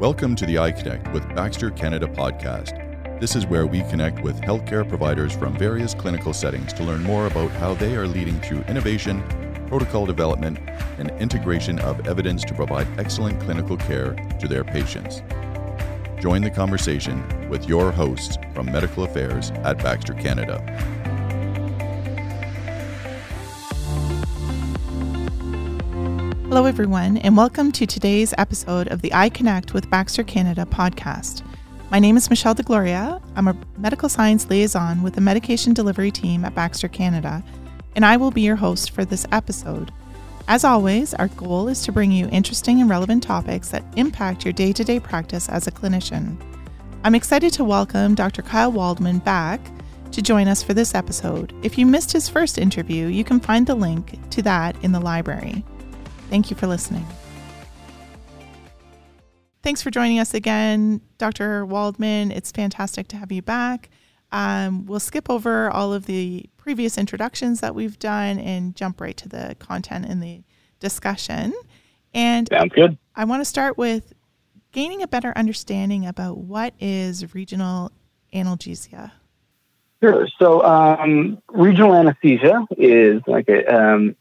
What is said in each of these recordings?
Welcome to the iConnect with Baxter Canada podcast. This is where we connect with healthcare providers from various clinical settings to learn more about how they are leading through innovation, protocol development, and integration of evidence to provide excellent clinical care to their patients. Join the conversation with your hosts from Medical Affairs at Baxter Canada. Hello, everyone, and welcome to today's episode of the I Connect with Baxter Canada podcast. My name is Michelle DeGloria. I'm a medical science liaison with the medication delivery team at Baxter Canada, and I will be your host for this episode. As always, our goal is to bring you interesting and relevant topics that impact your day to day practice as a clinician. I'm excited to welcome Dr. Kyle Waldman back to join us for this episode. If you missed his first interview, you can find the link to that in the library. Thank you for listening. Thanks for joining us again, Dr. Waldman. It's fantastic to have you back. Um, we'll skip over all of the previous introductions that we've done and jump right to the content in the discussion. And sounds good. I want to start with gaining a better understanding about what is regional analgesia. Sure. So, um, regional anesthesia is like a um,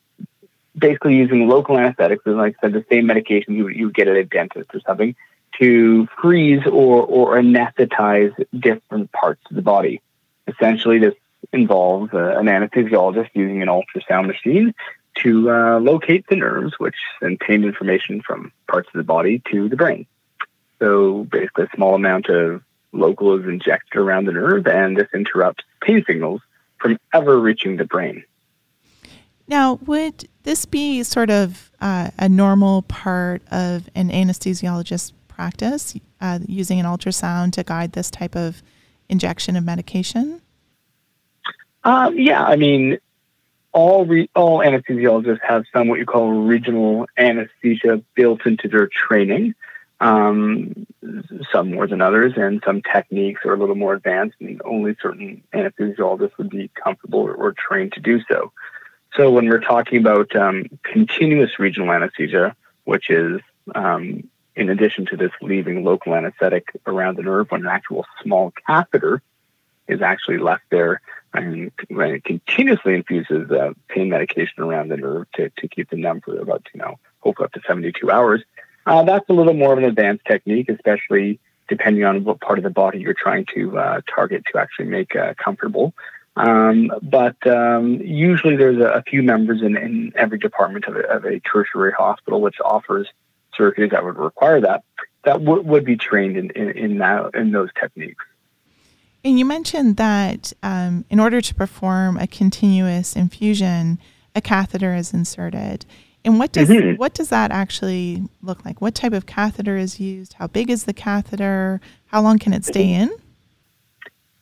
basically using local anesthetics, and like I said, the same medication you, you would get at a dentist or something, to freeze or, or anesthetize different parts of the body. Essentially, this involves uh, an anesthesiologist using an ultrasound machine to uh, locate the nerves, which send pain information from parts of the body to the brain. So basically, a small amount of local is injected around the nerve, and this interrupts pain signals from ever reaching the brain. Now, would this be sort of uh, a normal part of an anesthesiologist's practice, uh, using an ultrasound to guide this type of injection of medication? Uh, yeah, I mean, all re- all anesthesiologists have some what you call regional anesthesia built into their training. Um, some more than others, and some techniques are a little more advanced, and only certain anesthesiologists would be comfortable or, or trained to do so. So when we're talking about um, continuous regional anesthesia, which is um, in addition to this leaving local anesthetic around the nerve, when an actual small catheter is actually left there and when it continuously infuses uh, pain medication around the nerve to, to keep them numb for about, you know, hopefully up to 72 hours, uh, that's a little more of an advanced technique, especially depending on what part of the body you're trying to uh, target to actually make uh, comfortable. Um, but um, usually there's a, a, few members in, in every department of a, of a, tertiary hospital which offers surgeries that would require that, that w- would be trained in, in, in, that, in those techniques. And you mentioned that um, in order to perform a continuous infusion, a catheter is inserted. And what does mm-hmm. what does that actually look like? What type of catheter is used? How big is the catheter? How long can it stay mm-hmm. in?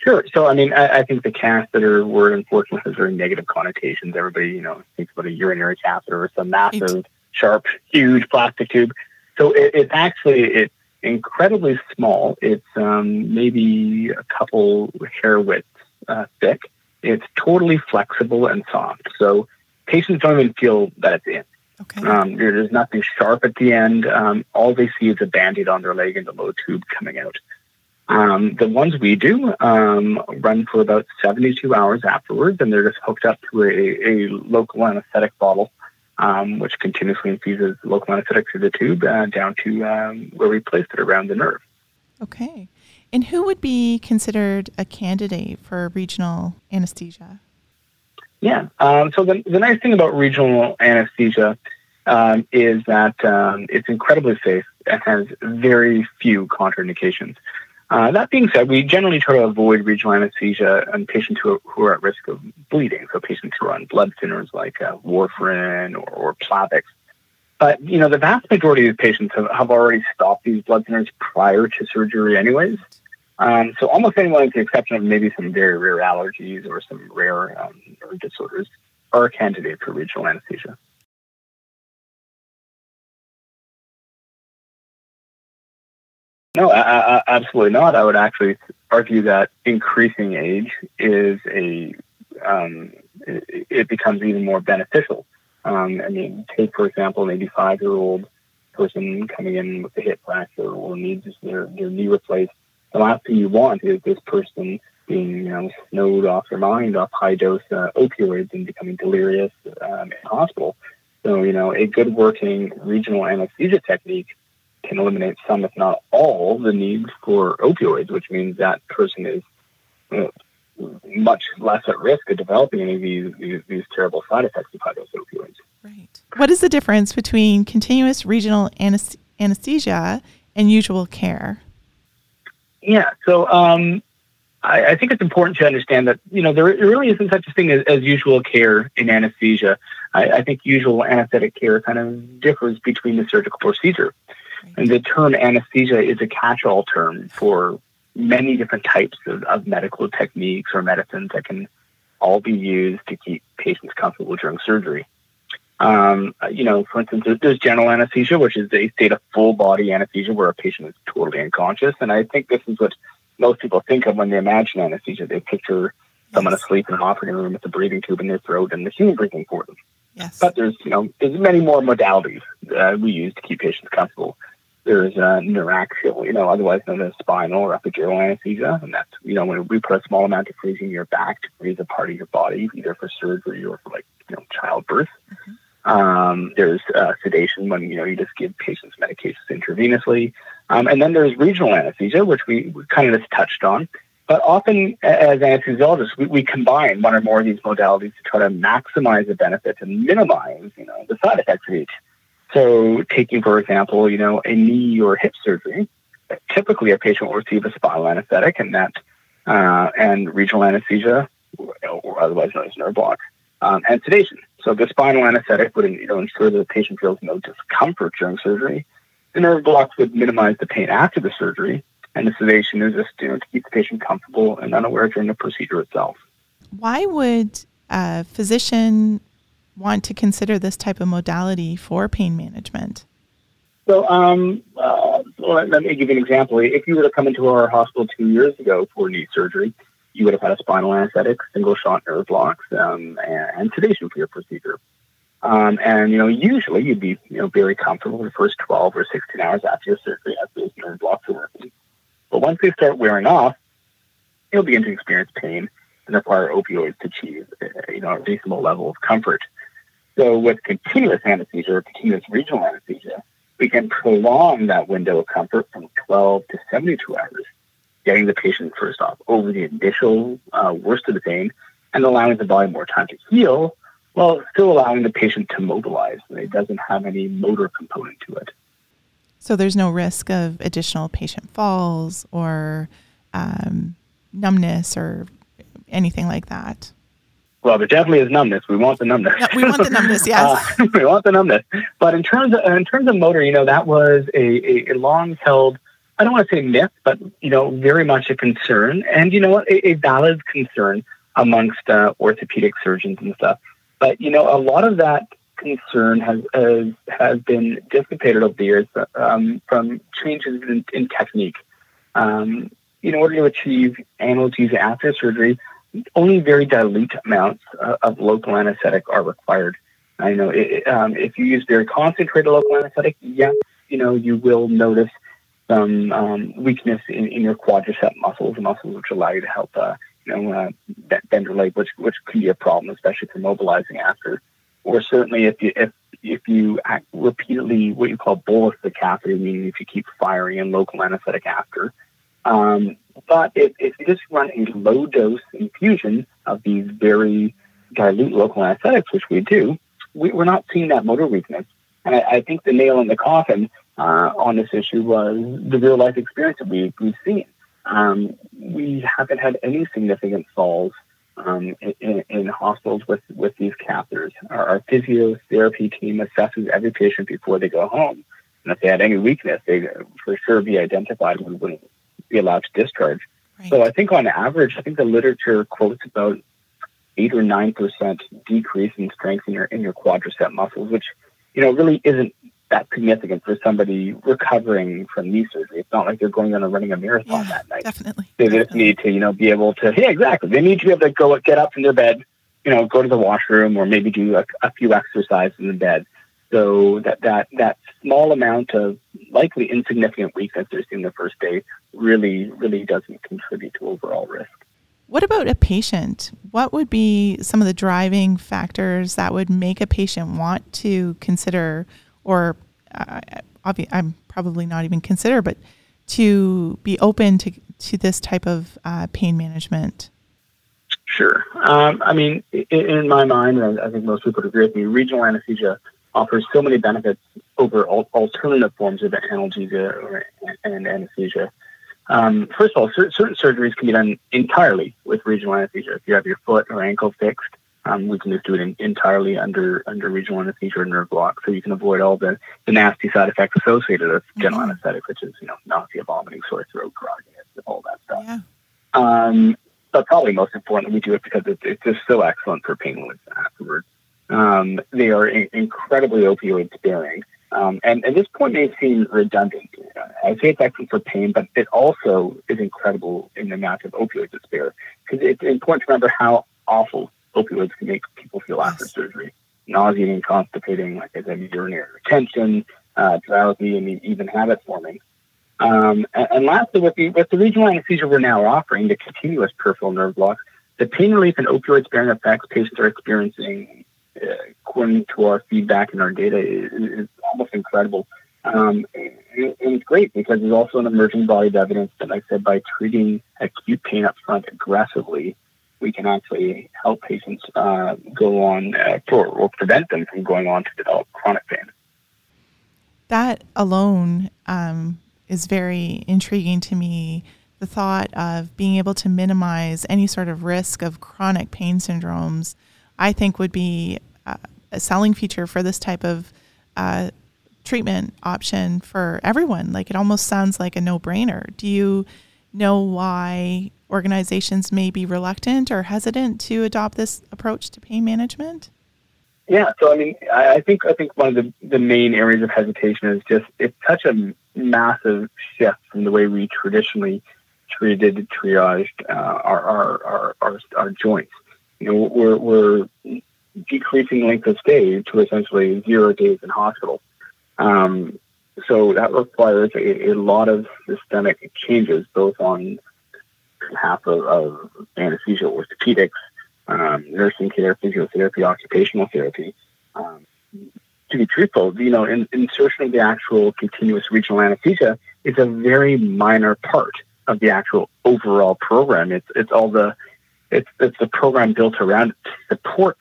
Sure. So, I mean, I, I think the catheter word, unfortunately, has very negative connotations. Everybody, you know, thinks about a urinary catheter or some massive, sharp, huge plastic tube. So it, it's actually it's incredibly small. It's um, maybe a couple hair widths uh, thick. It's totally flexible and soft. So patients don't even feel that it's in. Okay. Um, there's nothing sharp at the end. Um, all they see is a band-aid on their leg and the low tube coming out. Um, the ones we do um, run for about 72 hours afterwards, and they're just hooked up to a, a local anesthetic bottle, um, which continuously infuses local anesthetic through the tube uh, down to um, where we place it around the nerve. Okay. And who would be considered a candidate for regional anesthesia? Yeah. Um, so the, the nice thing about regional anesthesia um, is that it's incredibly safe and has very few contraindications. Uh, that being said, we generally try to avoid regional anesthesia in patients who are, who are at risk of bleeding, so patients who are on blood thinners like uh, warfarin or, or Plavix. But, you know, the vast majority of patients have, have already stopped these blood thinners prior to surgery anyways. Um, so almost anyone, with the exception of maybe some very rare allergies or some rare um, disorders, are a candidate for regional anesthesia. No, I, I, absolutely not. I would actually argue that increasing age is a um, it, it, becomes even more beneficial. Um, I mean, take for example an 85 year old person coming in with a hip fracture or needs their, their knee replaced, the last thing you want is this person being you know snowed off their mind off high dose uh, opioids and becoming delirious um, in hospital. So you know a good working regional anesthesia technique can eliminate some, if not all, the need for opioids, which means that person is uh, much less at risk of developing any of these, these, these terrible side effects of high dose opioids. Right. What is the difference between continuous regional anesthesia and usual care? Yeah, so um, I, I, think it's important to understand that you know there really isn't such a thing as, as usual care in anesthesia. I, I, think usual anesthetic care kind of differs between the surgical procedure. And the term anesthesia is a catch-all term for many different types of, of medical techniques or medicines that can all be used to keep patients comfortable during surgery. Um, you know, for instance, there's general anesthesia, which is a state of full body anesthesia where a patient is totally unconscious. And I think this is what most people think of when they imagine anesthesia. They picture someone asleep in an operating room with a breathing tube in their throat and the human breathing for them. Yes. But there's, you know, there's many more modalities uh, we use to keep patients comfortable. There's uh, neuraxial, you know, otherwise known as spinal or epidural anesthesia, and that's you know when we put a small amount of freezing in your back to freeze a part of your body, either for surgery or for like you know childbirth. Mm-hmm. Um, there's uh, sedation when you know you just give patients medications intravenously, um, and then there's regional anesthesia, which we, we kind of just touched on. But often, as anesthesiologists, we, we combine one or more of these modalities to try to maximize the benefit and minimize, you know, the side effects of each. So, taking, for example, you know, a knee or hip surgery, typically a patient will receive a spinal anesthetic and that, uh, and regional anesthesia, or otherwise known as nerve block, um, and sedation. So, the spinal anesthetic would you know, ensure that the patient feels no discomfort during surgery. The nerve blocks would minimize the pain after the surgery, and the sedation is just you know, to keep the patient comfortable and unaware during the procedure itself. Why would a physician want to consider this type of modality for pain management? So, um, uh, let me give you an example. If you were to come into our hospital two years ago for knee surgery, you would have had a spinal anesthetic, single shot nerve blocks, um, and, sedation for your procedure. Um, and you know, usually you'd be you know very comfortable the first 12 or 16 hours after your surgery as those nerve blocks are working. But once they start wearing off, you'll begin to experience pain and require opioids to achieve uh, you know a reasonable level of comfort. So with continuous anesthesia or continuous regional anesthesia, we can prolong that window of comfort from 12 to 72 hours, getting the patient first off over the initial uh, worst of the pain and allowing the body more time to heal while still allowing the patient to mobilize. It doesn't have any motor component to it. So there's no risk of additional patient falls or um, numbness or anything like that. Well, there definitely is numbness. We want the numbness. We want the numbness. Yes, uh, we want the numbness. But in terms of in terms of motor, you know, that was a, a, long held. I don't want to say myth, but you know, very much a concern, and you know what, a, a valid concern amongst uh, orthopedic surgeons and stuff. But you know, a lot of that concern has has, has been dissipated over the years um, from changes in, in technique. Um, in order to achieve analgesia after surgery, only very dilute amounts uh, of local anesthetic are required. I know it, um, if you use very concentrated local anesthetic, yes, you know you will notice some um, weakness in, in, your quadricep muscles, muscles which allow you to help, uh, you know, uh, bend your leg, which which can be a problem, especially for mobilizing after. Or certainly if you if if you repeatedly what you call bolus the catheter, meaning if you keep firing in local anesthetic after, um, but if, if you just run a low dose infusion of these very dilute local anesthetics, which we do, we, are not seeing that motor weakness. And I, I, think the nail in the coffin uh, on this issue was the real life experience that we, we've seen. Um, we haven't had any significant falls um, in, in, hospitals with, with these catheters. Our, our physiotherapy team assesses every patient before they go home. And if they had any weakness, they'd for sure be identified. We wouldn't be allowed to discharge. Right. So I think on average, I think the literature quotes about eight or nine percent decrease in strength in your in your quadricep muscles, which you know really isn't that significant for somebody recovering from knee surgery. It's not like they're going on and running a marathon yeah, that night. Definitely. They definitely. just need to, you know, be able to yeah, exactly. They need to be able to go get up from their bed, you know, go to the washroom or maybe do a, a few exercises in the bed. So that, that, that small amount of likely insignificant weakness they're seeing the first day really, really doesn't contribute to overall risk. What about a patient? What would be some of the driving factors that would make a patient want to consider, or uh, obvi- I'm probably not even consider, but to be open to, to this type of uh, pain management? Sure. Um, I mean, in, in, my mind, and I think most people would agree with me, regional anesthesia offers so many benefits over alternative forms of analgesia and anesthesia. Um, first of all, certain, certain surgeries can be done entirely with regional anesthesia. If you have your foot or ankle fixed, um, we can just do it in, entirely under under regional anesthesia or nerve block, so you can avoid all the, the nasty side effects associated with general mm-hmm. anesthetic, such as you know nausea, vomiting, sore throat, grogginess, all that stuff. Yeah. Um, but probably most important, we do it because it's, it's just so excellent for pain relief afterwards. Um, they are in- incredibly opioid sparing. Um, and at this point may seem redundant. I say it's excellent for pain, but it also is incredible in the amount of opioids it spares. Because it's important to remember how awful opioids can make people feel after surgery. Nauseating, constipating, like I said, urinary retention, uh, drowsy, and even habit forming. Um, and, and, lastly, with the, with the regional anesthesia we're now offering, the continuous peripheral nerve block, the pain relief and opioid sparing effects patients are experiencing, according to our feedback and our data, is, almost incredible. Um, and, it's great because there's also an emerging body of evidence that, I said, by treating acute pain up front aggressively, we can actually help patients uh, go on uh, for, or prevent them from going on to develop chronic pain. That alone um, is very intriguing to me. The thought of being able to minimize any sort of risk of chronic pain syndromes, I think, would be uh, a selling feature for this type of uh, treatment option for everyone. Like it almost sounds like a no brainer. Do you know why organizations may be reluctant or hesitant to adopt this approach to pain management? Yeah, so I mean, I think I think one of the, the main areas of hesitation is just it's such a massive shift from the way we traditionally treated, triaged uh, our, our, our, our, our joints. You know, we're, we're decreasing length of stay to essentially zero days in hospital. Um, so that requires a, a, lot of systemic changes, both on behalf of, of anesthesia orthopedics, um, nursing care, physiotherapy, occupational therapy. Um, to be truthful, you know, in, insertion of the actual continuous regional anesthesia is a very minor part of the actual overall program. It's it's all the it's it's the program built around to support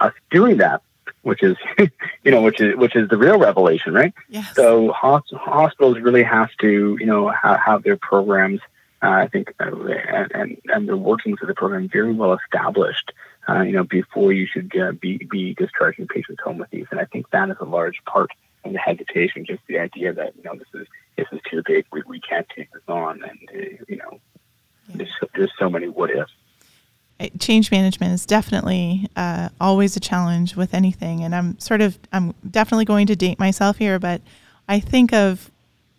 us doing that, which is you know which is which is the real revelation, right? Yes. So hospitals really have to you know ha- have their programs uh, I think, uh, and, and, and the workings of the program very well established, uh, you know, before you should uh, be, be discharging patients home with these. And I think that is a large part of the hesitation, just the idea that, you know, this is, this is too big, we, we can't take this on. And, uh, you know, yeah. there's, there's so many what ifs change management is definitely uh, always a challenge with anything and i'm sort of i'm definitely going to date myself here but i think of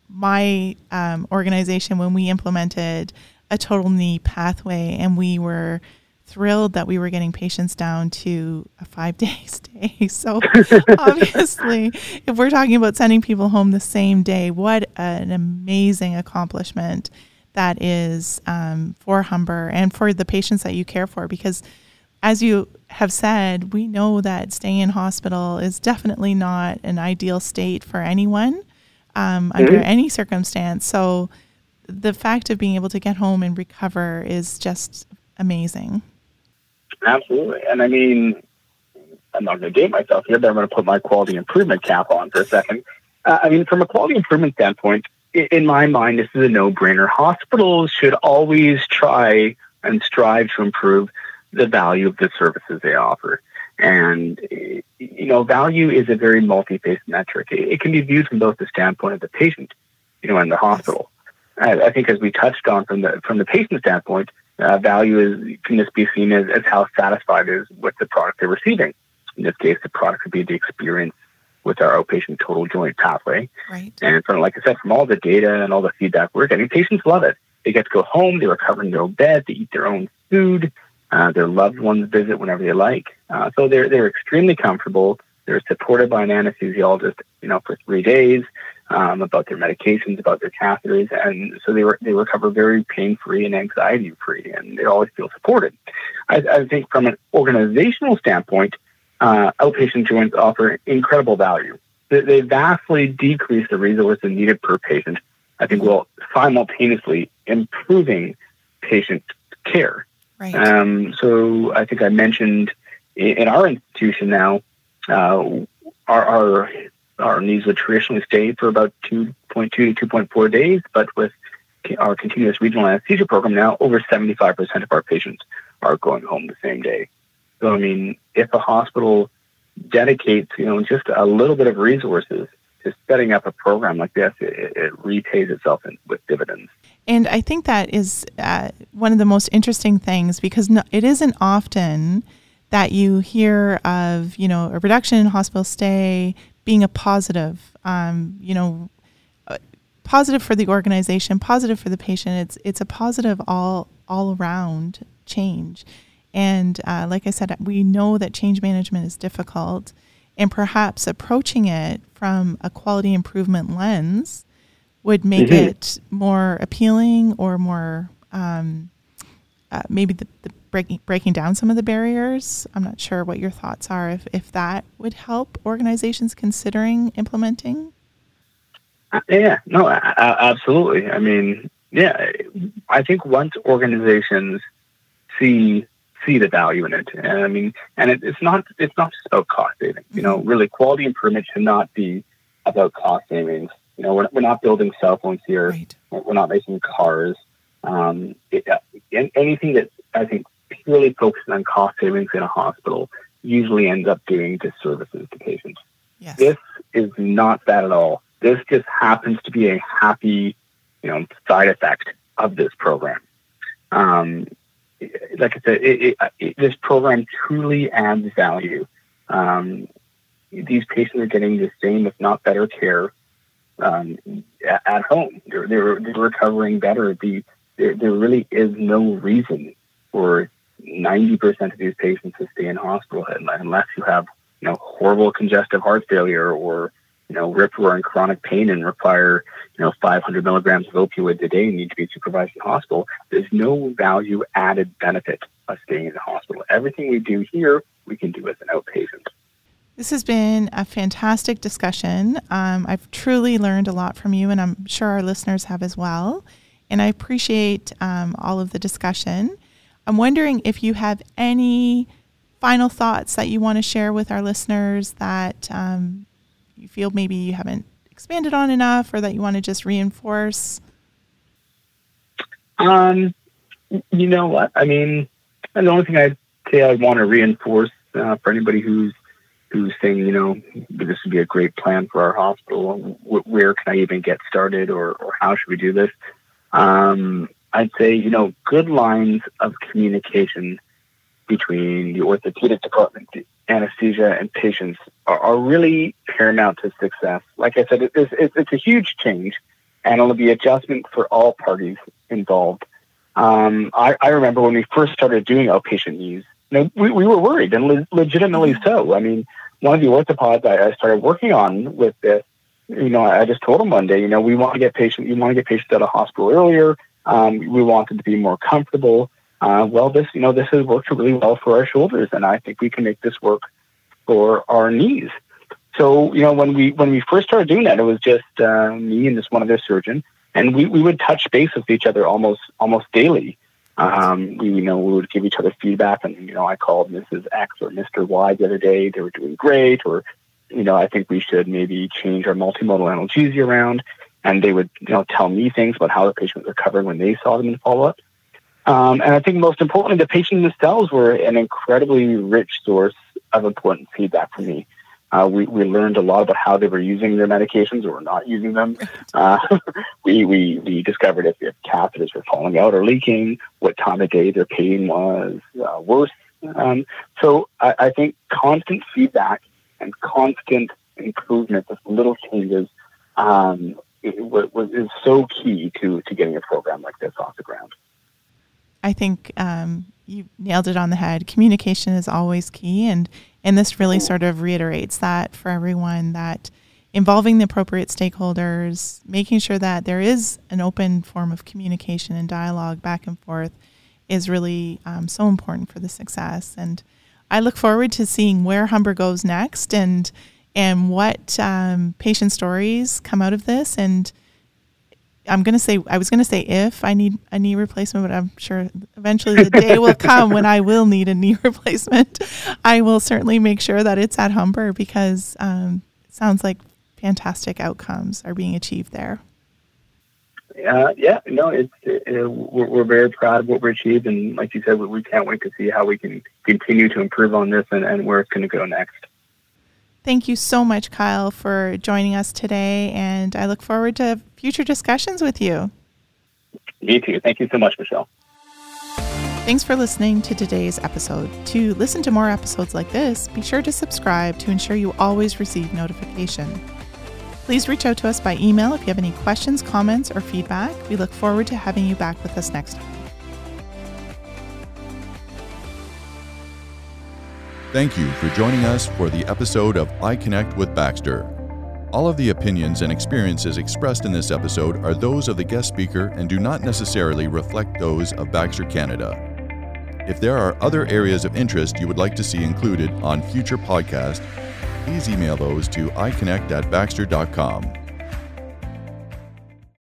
my um, organization when we implemented a total knee pathway and we were thrilled that we were getting patients down to a five day stay. So obviously, if we're talking about sending people home the same day, what an amazing accomplishment that is um, for Humber and for the patients that you care for. Because as you have said, we know that staying in hospital is definitely not an ideal state for anyone um, under mm-hmm. any circumstance. So the fact of being able to get home and recover is just amazing. Absolutely. And I mean, I'm not going to date myself here, but I'm going to put my quality improvement cap on for a second. Uh, I mean, from a quality improvement standpoint, in my mind, this is a no brainer. Hospitals should always try and strive to improve the value of the services they offer. And, you know, value is a very multi-faced metric. It, can be viewed from both the standpoint of the patient, you know, and the hospital. I, I think as we touched on from the, from the patient standpoint, uh, value is, can just be seen as, as how satisfied is with the product they're receiving. In this case, the product could be the experience with our outpatient total joint pathway. Right. And from, like I said, from all the data and all the feedback we're getting, patients love it. They get to go home, they recover in their own bed, they eat their own food, uh, their loved ones visit whenever they like. Uh, so they're they're extremely comfortable. They're supported by an anesthesiologist, you know, for three days um, about their medications, about their catheters, and so they re- they recover very pain free and anxiety free, and they always feel supported. I, I think from an organizational standpoint, uh, outpatient joints offer incredible value. They, they vastly decrease the resources needed per patient. I think while simultaneously improving patient care. Right. Um, so I think I mentioned in, in our institution now, uh, our, our our needs would traditionally stay for about 2.2 to 2.4 days, but with our continuous regional anesthesia program now, over 75% of our patients are going home the same day. So, I mean, if a hospital dedicates, you know, just a little bit of resources to setting up a program like this, it, it repays itself in, with dividends. And I think that is uh, one of the most interesting things because no, it isn't often that you hear of, you know, a reduction in hospital stay being a positive, um, you know, uh, positive for the organization, positive for the patient. It's it's a positive all all around change. And uh, like I said, we know that change management is difficult, and perhaps approaching it from a quality improvement lens would make mm-hmm. it more appealing or more um, uh, maybe the, the breaking breaking down some of the barriers. I'm not sure what your thoughts are if, if that would help organizations considering implementing. Uh, yeah, no, absolutely. I mean, yeah, I think once organizations see see the value in it, and I mean, and it, it's not it's not just about cost savings. You know, mm-hmm. really, quality improvement should not be about cost savings. You know, we're, we're not building cell phones here. Right. We're not making cars. Um, it, uh, anything that I think purely focusing on cost savings in a hospital usually ends up doing disservices to patients. Yes. This is not that at all. This just happens to be a happy, you know, side effect of this program. Um, like I said, it, it, this program truly adds value. Um, these patients are getting the same, if not better, care um, at, at, home. They're, they're, they're recovering better. The, there, there really is no reason for 90% of these patients to stay in hospital unless you have, you know, horrible congestive heart failure or, you know, rip roaring chronic pain and require, you know, 500 milligrams of opioids a day and need to be supervised in hospital. There's no value added benefit of staying in the hospital. Everything we do here, we can do as an outpatient. This has been a fantastic discussion. Um, I've truly learned a lot from you, and I'm sure our listeners have as well. And I appreciate um, all of the discussion. I'm wondering if you have any final thoughts that you want to share with our listeners that um, you feel maybe you haven't expanded on enough or that you want to just reinforce. Um, you know what? I mean, the only thing I'd say I'd want to reinforce uh, for anybody who's who's saying, you know, this would be a great plan for our hospital. Where can I even get started, or, or how should we do this? Um, I'd say, you know, good lines of communication between the orthopedic department, the anesthesia, and patients are, are really paramount to success. Like I said, it's, it's, it's, a huge change, and it'll be adjustment for all parties involved. Um, I, I, remember when we first started doing outpatient knees, you know, we, we were worried, and le- legitimately so. I mean, one of the orthopods I, I started working on with this, you know, I just told him one day, you know, we want to get patients, you want to get patients out of hospital earlier um, we wanted to be more comfortable. Uh, well, this you know this has worked really well for our shoulders, and I think we can make this work for our knees. So you know when we when we first started doing that, it was just uh, me and this one other surgeon, and we, we would touch base with each other almost almost daily. Um, we you know we would give each other feedback, and you know I called Mrs. X or Mr. Y the other day. They were doing great, or you know I think we should maybe change our multimodal analgesia around and they would you know tell me things about how the patient was recovering when they saw them in follow up. Um, and I think most importantly, the patients themselves were an incredibly rich source of important feedback for me. Uh, we, we learned a lot about how they were using their medications or not using them. Uh, we, we, we discovered if their catheters were falling out or leaking, what time of day their pain was uh, worse. Um, so I, I think constant feedback and constant improvement with little changes um, was, was is so key to to getting a program like this off the ground. I think um, you nailed it on the head. Communication is always key, and And this really sort of reiterates that for everyone that involving the appropriate stakeholders, making sure that there is an open form of communication and dialogue back and forth is really um, so important for the success. And I look forward to seeing where Humber goes next and and what um, patient stories come out of this. And I'm going to say, I was going to say if I need a knee replacement, but I'm sure eventually the day will come when I will need a knee replacement. I will certainly make sure that it's at Humber because um, it sounds like fantastic outcomes are being achieved there. Uh, yeah, no, it's it, we're, we're, very proud of what we achieved, and like you said, we, we, can't wait to see how we can continue to improve on this and, and where it's going to go next. Thank you so much, Kyle, for joining us today, and I look forward to future discussions with you. Me too. Thank you so much, Michelle. Thanks for listening to today's episode. To listen to more episodes like this, be sure to subscribe to ensure you always receive notification. Please reach out to us by email if you have any questions, comments, or feedback. We look forward to having you back with us next time. Thank you for joining us for the episode of I Connect with Baxter. All of the opinions and experiences expressed in this episode are those of the guest speaker and do not necessarily reflect those of Baxter Canada. If there are other areas of interest you would like to see included on future podcasts, please email those to iconnect at baxter.com.